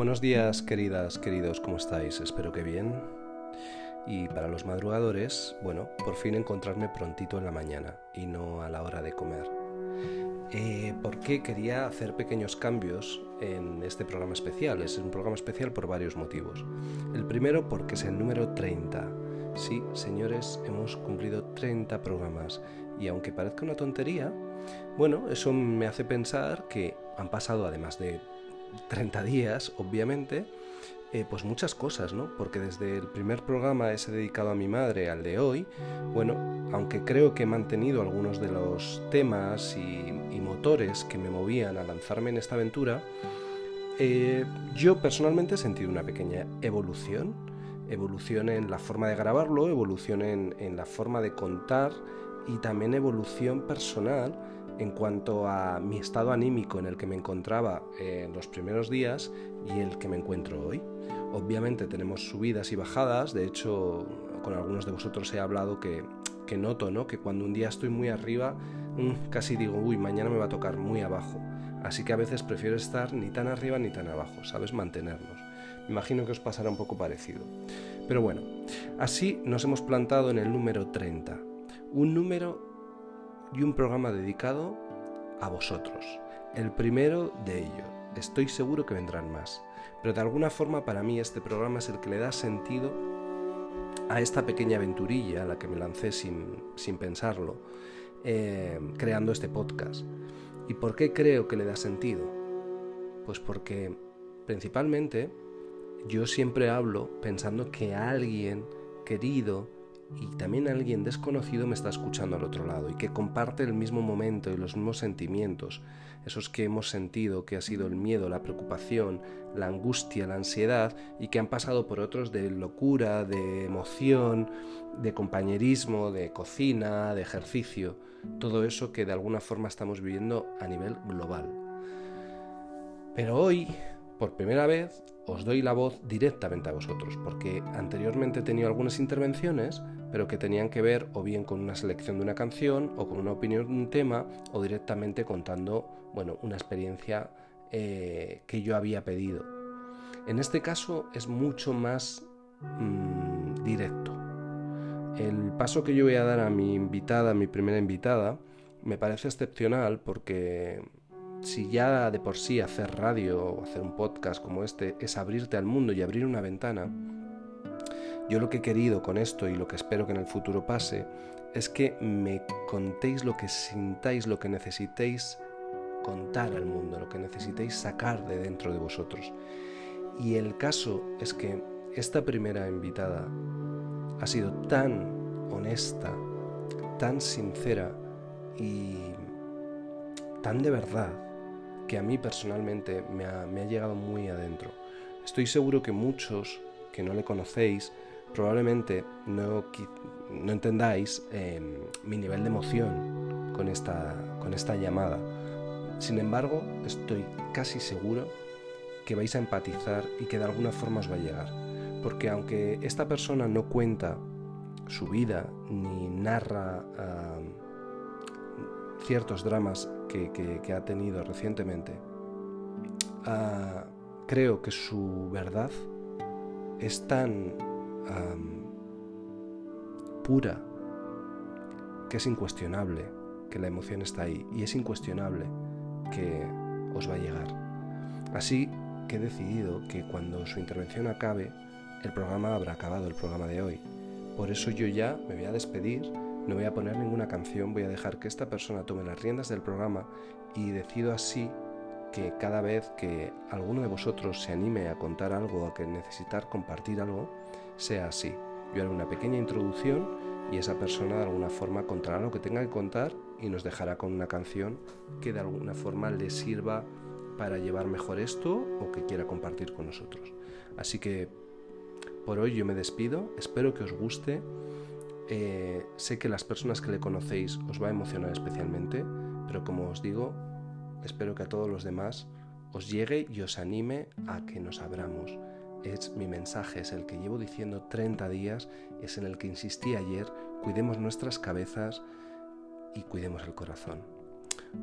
Buenos días, queridas, queridos, ¿cómo estáis? Espero que bien. Y para los madrugadores, bueno, por fin encontrarme prontito en la mañana y no a la hora de comer. Eh, porque quería hacer pequeños cambios en este programa especial. Es un programa especial por varios motivos. El primero porque es el número 30. Sí, señores, hemos cumplido 30 programas y aunque parezca una tontería, bueno, eso me hace pensar que han pasado además de 30 días, obviamente, eh, pues muchas cosas, ¿no? Porque desde el primer programa ese dedicado a mi madre al de hoy, bueno, aunque creo que he mantenido algunos de los temas y, motores que me movían a lanzarme en esta aventura, eh, yo personalmente he sentido una pequeña evolución, evolución en la forma de grabarlo, evolución en, en la forma de contar y también evolución personal en cuanto a mi estado anímico en el que me encontraba en los primeros días y el que me encuentro hoy. Obviamente tenemos subidas y bajadas, de hecho con algunos de vosotros he hablado que, que noto ¿no? que cuando un día estoy muy arriba, mm, casi digo, uy, mañana me va a tocar muy abajo. Así que a veces prefiero estar ni tan arriba ni tan abajo, ¿sabes? Mantenernos. Me imagino que os pasará un poco parecido. Pero bueno, así nos hemos plantado en el número 30. Un número y un programa dedicado a vosotros. El primero de ellos. Estoy seguro que vendrán más. Pero de alguna forma para mí este programa es el que le da sentido a esta pequeña aventurilla a la que me lancé sin, sin pensarlo, eh, creando este podcast. ¿Y por qué creo que le da sentido? Pues porque principalmente yo siempre hablo pensando que alguien querido y también alguien desconocido me está escuchando al otro lado y que comparte el mismo momento y los mismos sentimientos, esos que hemos sentido, que ha sido el miedo, la preocupación, la angustia, la ansiedad y que han pasado por otros de locura, de emoción, de compañerismo, de cocina, de ejercicio, todo eso que de alguna forma estamos viviendo a nivel global. Pero hoy por primera vez os doy la voz directamente a vosotros, porque anteriormente he tenido algunas intervenciones, pero que tenían que ver o bien con una selección de una canción, o con una opinión de un tema, o directamente contando, bueno, una experiencia eh, que yo había pedido. En este caso es mucho más mm, directo. El paso que yo voy a dar a mi invitada, a mi primera invitada, me parece excepcional porque si ya de por sí hacer radio o hacer un podcast como este es abrirte al mundo y abrir una ventana, yo lo que he querido con esto y lo que espero que en el futuro pase es que me contéis lo que sintáis, lo que necesitéis contar al mundo, lo que necesitéis sacar de dentro de vosotros. Y el caso es que esta primera invitada ha sido tan honesta, tan sincera y tan de verdad que a mí personalmente me ha, llegado muy adentro. Estoy seguro que muchos que no le conocéis probablemente no, no entendáis em, mi nivel de emoción con esta, con esta llamada. Sin embargo, estoy casi seguro que vais a empatizar y que de alguna forma os va a llegar. Porque aunque esta persona no cuenta su vida ni narra ciertos dramas que, ha tenido recientemente, ah, creo que su verdad es tan pura que es incuestionable que la emoción está ahí y es incuestionable que os va a llegar. Así que he decidido que cuando su intervención acabe, el programa habrá acabado, el programa de hoy. Por eso yo ya me voy a despedir no voy a poner ninguna canción, voy a dejar que esta persona tome las riendas del programa y decido así que cada vez que alguno de vosotros se anime a contar algo, a que necesitar compartir algo, sea así. Yo haré una pequeña introducción y esa persona de alguna forma contará lo que tenga que contar y nos dejará con una canción que de alguna forma le sirva para llevar mejor esto o que quiera compartir con nosotros. Así que por hoy yo me despido, espero que os guste eh, sé que las personas que le conocéis os va a emocionar especialmente, pero como os digo, espero que a todos los demás os llegue y os anime a que nos abramos. Es mi mensaje, es el que llevo diciendo 30 días, es en el que insistí ayer, cuidemos nuestras cabezas y cuidemos el corazón.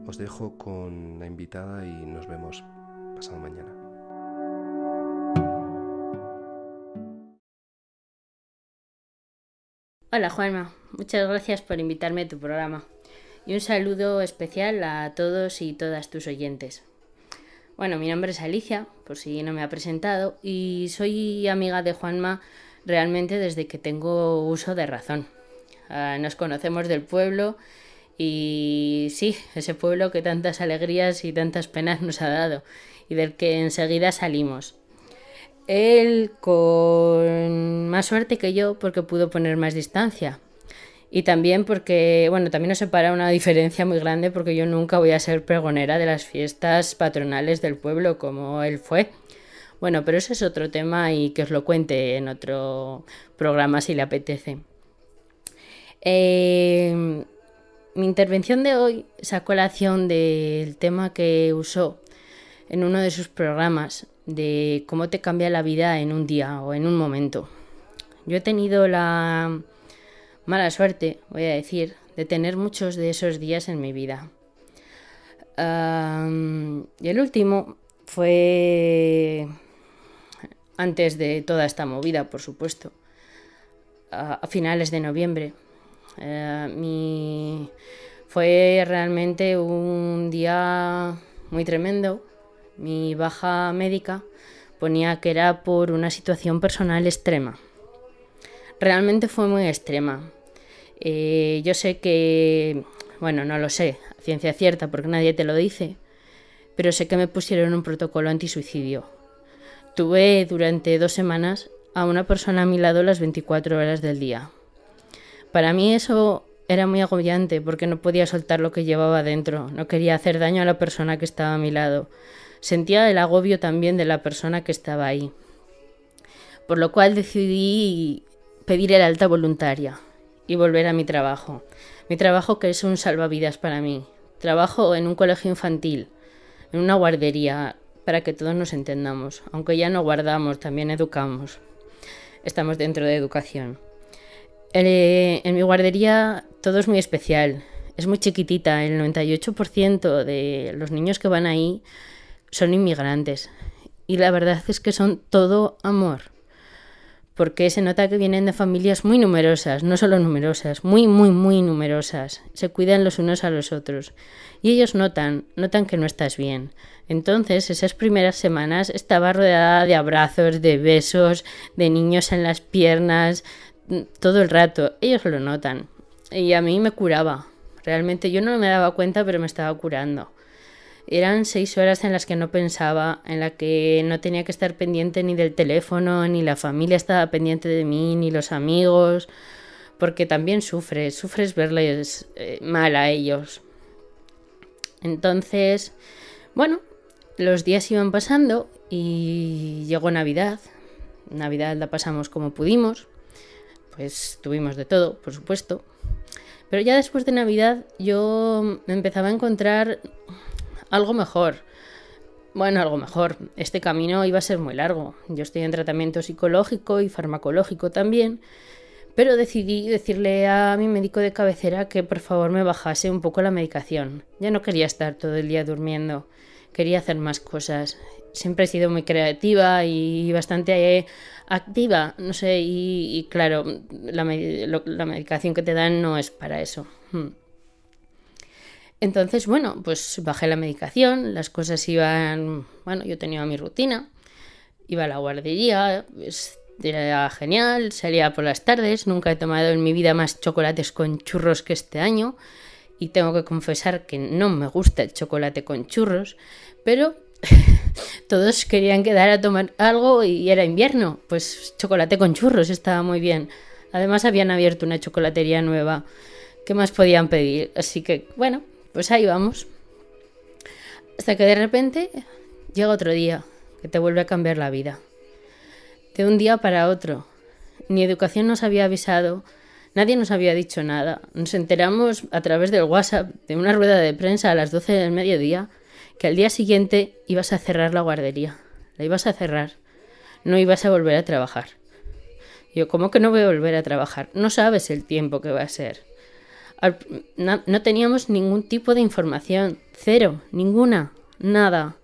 Os dejo con la invitada y nos vemos pasado mañana. Hola Juanma, muchas gracias por invitarme a tu programa y un saludo especial a todos y todas tus oyentes. Bueno, mi nombre es Alicia, por si no me ha presentado, y soy amiga de Juanma realmente desde que tengo uso de razón. Ah, nos conocemos del pueblo y sí, ese pueblo que tantas alegrías y tantas penas nos ha dado y del que enseguida salimos. Él con más suerte que yo porque pudo poner más distancia. Y también porque, bueno, también nos separa una diferencia muy grande porque yo nunca voy a ser pregonera de las fiestas patronales del pueblo como él fue. Bueno, pero ese es otro tema y que os lo cuente en otro programa si le apetece. Eh, mi intervención de hoy sacó la acción del tema que usó en uno de sus programas de cómo te cambia la vida en un día o en un momento. Yo he tenido la mala suerte, voy a decir, de tener muchos de esos días en mi vida. y el último fue antes de toda esta movida, por supuesto, a, finales de noviembre. Eh. Fue realmente un día muy tremendo mi baja médica ponía que era por una situación personal extrema. Realmente fue muy extrema. Eh, yo sé que, bueno, no lo sé, ciencia cierta porque nadie te lo dice, pero sé que me pusieron un protocolo antisuicidio. Tuve durante dos semanas a una persona a mi lado las 24 horas del día. Para mí eso era muy agobiante porque no podía soltar lo que llevaba dentro, no quería hacer daño a la persona que estaba a mi lado, Sentía el agobio también de la persona que estaba ahí. Por lo cual decidí pedir el alta voluntaria y volver a mi trabajo. Mi trabajo que es un salvavidas para mí. Trabajo en un colegio infantil, en una guardería, para que todos nos entendamos. Aunque ya no guardamos, también educamos. Estamos dentro de educación. Eh, en mi guardería todo es muy especial. Es muy chiquitita. El 98% de los niños que van ahí son inmigrantes. Y la verdad es que son todo amor. Porque se nota que vienen de familias muy numerosas, no solo numerosas, muy, muy, muy numerosas. Se cuidan los unos a los otros. Y ellos notan, notan que no estás bien. Entonces, esas primeras semanas estaba rodeada de abrazos, de besos, de niños en las piernas, todo el rato. Ellos lo notan. Y a mí me curaba. Realmente yo no me daba cuenta, pero me estaba curando. Eran seis horas en las que no pensaba, en las que no tenía que estar pendiente ni del teléfono, ni la familia estaba pendiente de mí, ni los amigos, porque también sufres, sufres verles eh, mal a ellos. Entonces, bueno, los días iban pasando y llegó Navidad. Navidad la pasamos como pudimos, pues tuvimos de todo, por supuesto. Pero ya después de Navidad yo me empezaba a encontrar algo mejor. Bueno, algo mejor. Este camino iba a ser muy largo. Yo estoy en tratamiento psicológico y farmacológico también, pero decidí decirle a mi médico de cabecera que por favor me bajase un poco la medicación. Ya no quería estar todo el día durmiendo, quería hacer más cosas. Siempre he sido muy creativa y bastante activa, no sé, y, claro, la, medicación que te dan no es para eso. Hmm. Entonces, bueno, pues bajé la medicación, las cosas iban, bueno, yo tenía mi rutina, iba a la guardería, era genial, salía por las tardes, nunca he tomado en mi vida más chocolates con churros que este año y tengo que confesar que no me gusta el chocolate con churros, pero todos querían quedar a tomar algo y era invierno, pues chocolate con churros estaba muy bien. Además habían abierto una chocolatería nueva. ¿Qué más podían pedir? Así que, bueno, pues ahí vamos. Hasta que de repente llega otro día que te vuelve a cambiar la vida. De un día para otro. Ni educación nos había avisado, nadie nos había dicho nada. Nos enteramos a través del WhatsApp de una rueda de prensa a las 12 del mediodía que al día siguiente ibas a cerrar la guardería. La ibas a cerrar. No ibas a volver a trabajar. Yo, ¿cómo que no voy a volver a trabajar? No sabes el tiempo que va a ser no, teníamos ningún tipo de información, cero, ninguna, nada.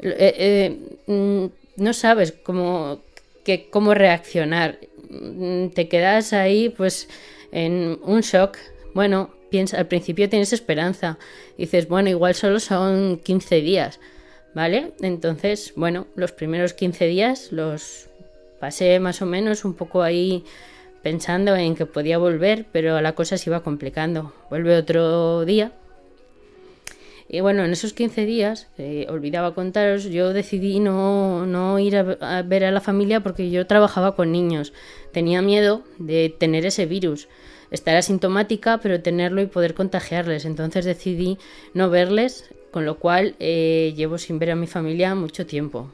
Eh, eh, mm, no sabes cómo, que, cómo reaccionar. mm, te quedas ahí pues en un shock. Bueno, piensa, al principio tienes esperanza. Dices, bueno, igual solo son 15 días, ¿vale? Entonces, bueno, los primeros 15 días los pasé más o menos un poco ahí pensando en que podía volver, pero la cosa se iba complicando. Vuelve otro día. Y bueno, en esos 15 días, eh, olvidaba contaros, yo decidí no, no ir a, ver a la familia porque yo trabajaba con niños. Tenía miedo de tener ese virus. Estar asintomática, pero tenerlo y poder contagiarles. Entonces decidí no verles, con lo cual eh, llevo sin ver a mi familia mucho tiempo.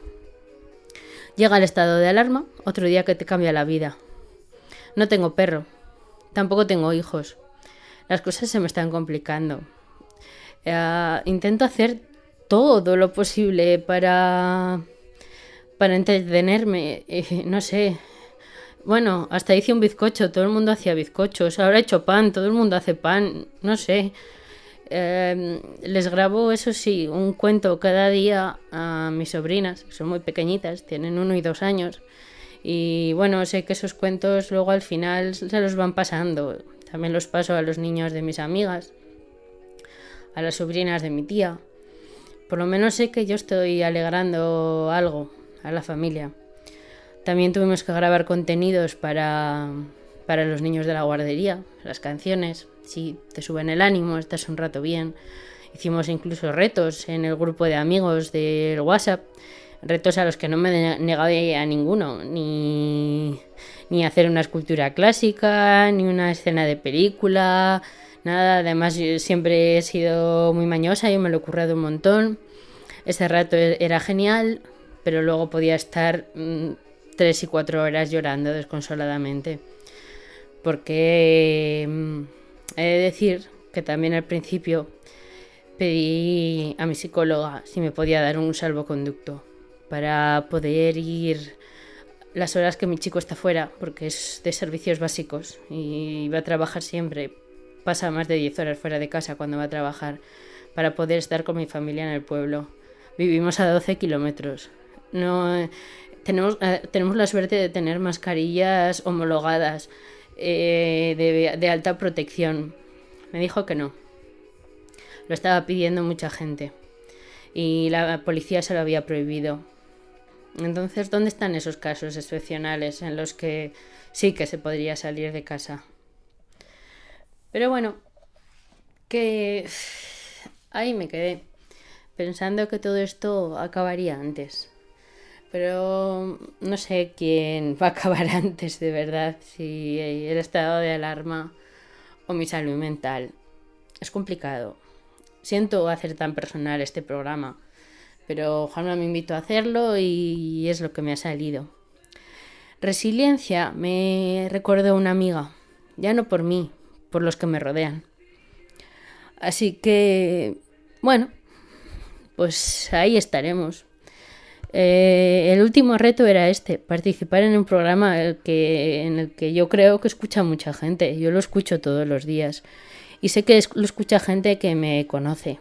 Llega el estado de alarma, otro día que te cambia la vida. No tengo perro, tampoco tengo hijos. Las cosas se me están complicando. Eh, intento hacer todo lo posible para para entretenerme, eh, no sé. Bueno, hasta hice un bizcocho, todo el mundo hacía bizcochos, ahora he hecho pan, todo el mundo hace pan, no sé. Em, les grabo, eso sí, un cuento cada día a mis sobrinas, que son muy pequeñitas, tienen uno y dos años. Y bueno, sé que esos cuentos luego al final se los van pasando. También los paso a los niños de mis amigas, a las sobrinas de mi tía. Por lo menos sé que yo estoy alegrando algo a la familia. También tuvimos que grabar contenidos para, para los niños de la guardería, las canciones si te suben el ánimo, estás un rato bien. Hicimos incluso retos en el grupo de amigos del WhatsApp, retos a los que no me negaba a ninguno, ni, ni hacer una escultura clásica, ni una escena de película, nada. Además, yo siempre he sido muy mañosa y me lo he currado un montón. Ese rato e-, era genial, pero luego podía estar mm, tres y cuatro horas llorando desconsoladamente. Porque mm, He de decir que también al principio pedí a mi psicóloga si me podía dar un salvoconducto para poder ir las horas que mi chico está fuera, porque es de servicios básicos y va a trabajar siempre. Pasa más de 10 horas fuera de casa cuando va a trabajar para poder estar con mi familia en el pueblo. Vivimos a 12 kilómetros. No, tenemos, eh, tenemos la suerte de tener mascarillas homologadas eh, de, alta protección. Me dijo que no. Lo estaba pidiendo mucha gente y la policía se lo había prohibido. Entonces, ¿dónde están esos casos excepcionales en los que sí que se podría salir de casa? Pero bueno, que ahí me quedé, pensando que todo esto acabaría antes. Pero no sé quién va a acabar antes de verdad, si el estado de alarma o mi salud mental. Es complicado. Siento hacer tan personal este programa, pero Juanma me invitó a hacerlo y es lo que me ha salido. Resiliencia me recuerdo una amiga, ya no por mí, por los que me rodean. Así que, bueno, pues ahí estaremos. Eh, el último reto era este, participar en un programa que, en el que yo creo que escucha mucha gente. Yo lo escucho todos los días y sé que lo escucha gente que me conoce.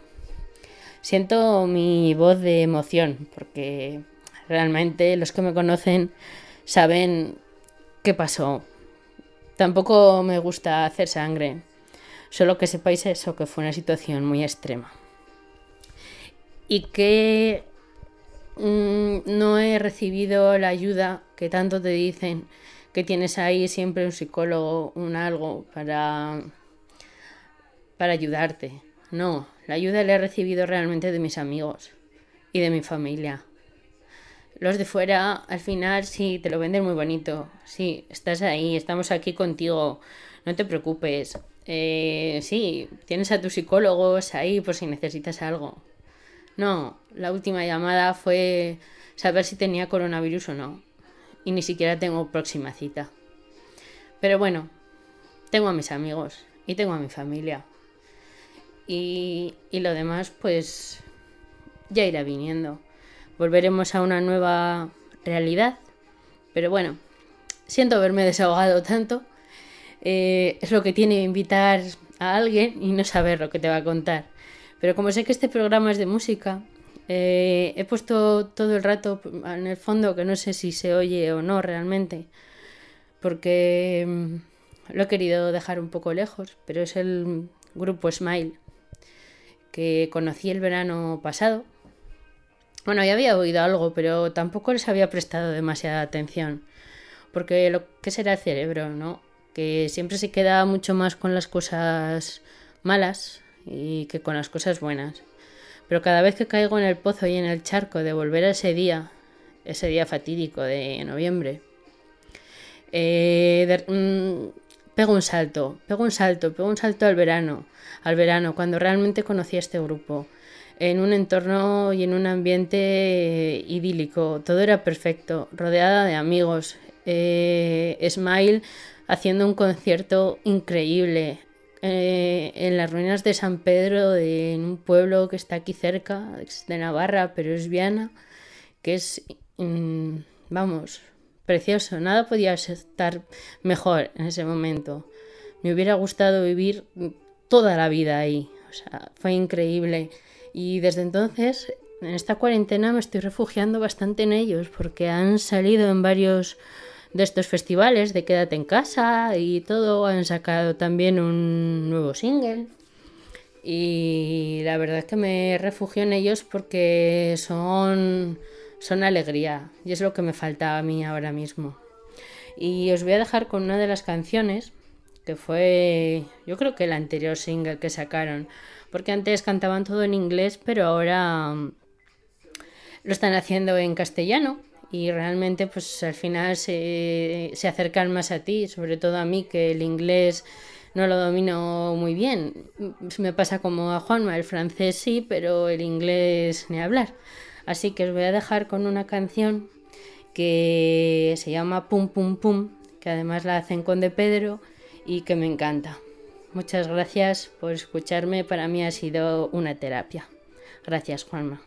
Siento mi voz de emoción porque realmente los que me conocen saben qué pasó. Tampoco me gusta hacer sangre, solo que sepáis eso, que fue una situación muy extrema. Y que Mm, no he recibido la ayuda que tanto te dicen que tienes ahí siempre un psicólogo, un algo para, para ayudarte. No, la ayuda la he recibido realmente de mis amigos y de mi familia. Los de fuera, al final, sí, te lo venden muy bonito. Sí, estás ahí, estamos aquí contigo, no te preocupes. Eh, sí, tienes a tus psicólogos ahí por si necesitas algo. No, la última llamada fue saber si tenía coronavirus o no. Y ni siquiera tengo próxima cita. Pero bueno, tengo a mis amigos y tengo a mi familia. Y, y lo demás, pues ya irá viniendo. Volveremos a una nueva realidad. Pero bueno, siento haberme desahogado tanto. Eh, es lo que tiene invitar a alguien y no saber lo que te va a contar. Pero como sé que este programa es de música, eh, he puesto todo el rato en el fondo, que no sé si se oye o no realmente, porque mm, lo he querido dejar un poco lejos, pero es el grupo Smile que conocí el verano pasado. Bueno, ya había oído algo, pero tampoco les había prestado demasiada atención, porque lo que será el cerebro, ¿no? Que siempre se queda mucho más con las cosas malas y que con las cosas buenas. Pero cada vez que caigo en el pozo y en el charco de volver a ese día, ese día fatídico de noviembre, eh, mm, pego un salto, pego un salto, pego un salto al verano, al verano, cuando realmente conocí a este grupo, en un entorno y en un ambiente idílico, todo era perfecto, rodeada de amigos, eh, Smile haciendo un concierto increíble, eh, en las ruinas de San Pedro, en un pueblo que está aquí cerca, de Navarra, pero es Viana, que es, mm, vamos, precioso. Nada podía estar mejor en ese momento. Me hubiera gustado vivir toda la vida ahí. O sea, fue increíble. Y desde entonces, en esta cuarentena, me estoy refugiando bastante en ellos, porque han salido en varios de estos festivales de Quédate en casa y todo. Han sacado también un nuevo single. Y la verdad es que me refugio en ellos porque son, son alegría y es lo que me falta a mí ahora mismo. Y os voy a dejar con una de las canciones que fue yo creo que el anterior single que sacaron, porque antes cantaban todo en inglés, pero ahora mm, lo están haciendo en castellano y realmente pues al final se, se acercan más a ti, sobre todo a mí que el inglés no lo domino muy bien. Me pasa como a Juanma, el francés sí, pero el inglés ni hablar. Así que os voy a dejar con una canción que se llama Pum Pum Pum, que además la hacen con De Pedro y que me encanta. Muchas gracias por escucharme, para mí ha sido una terapia. Gracias, Juanma.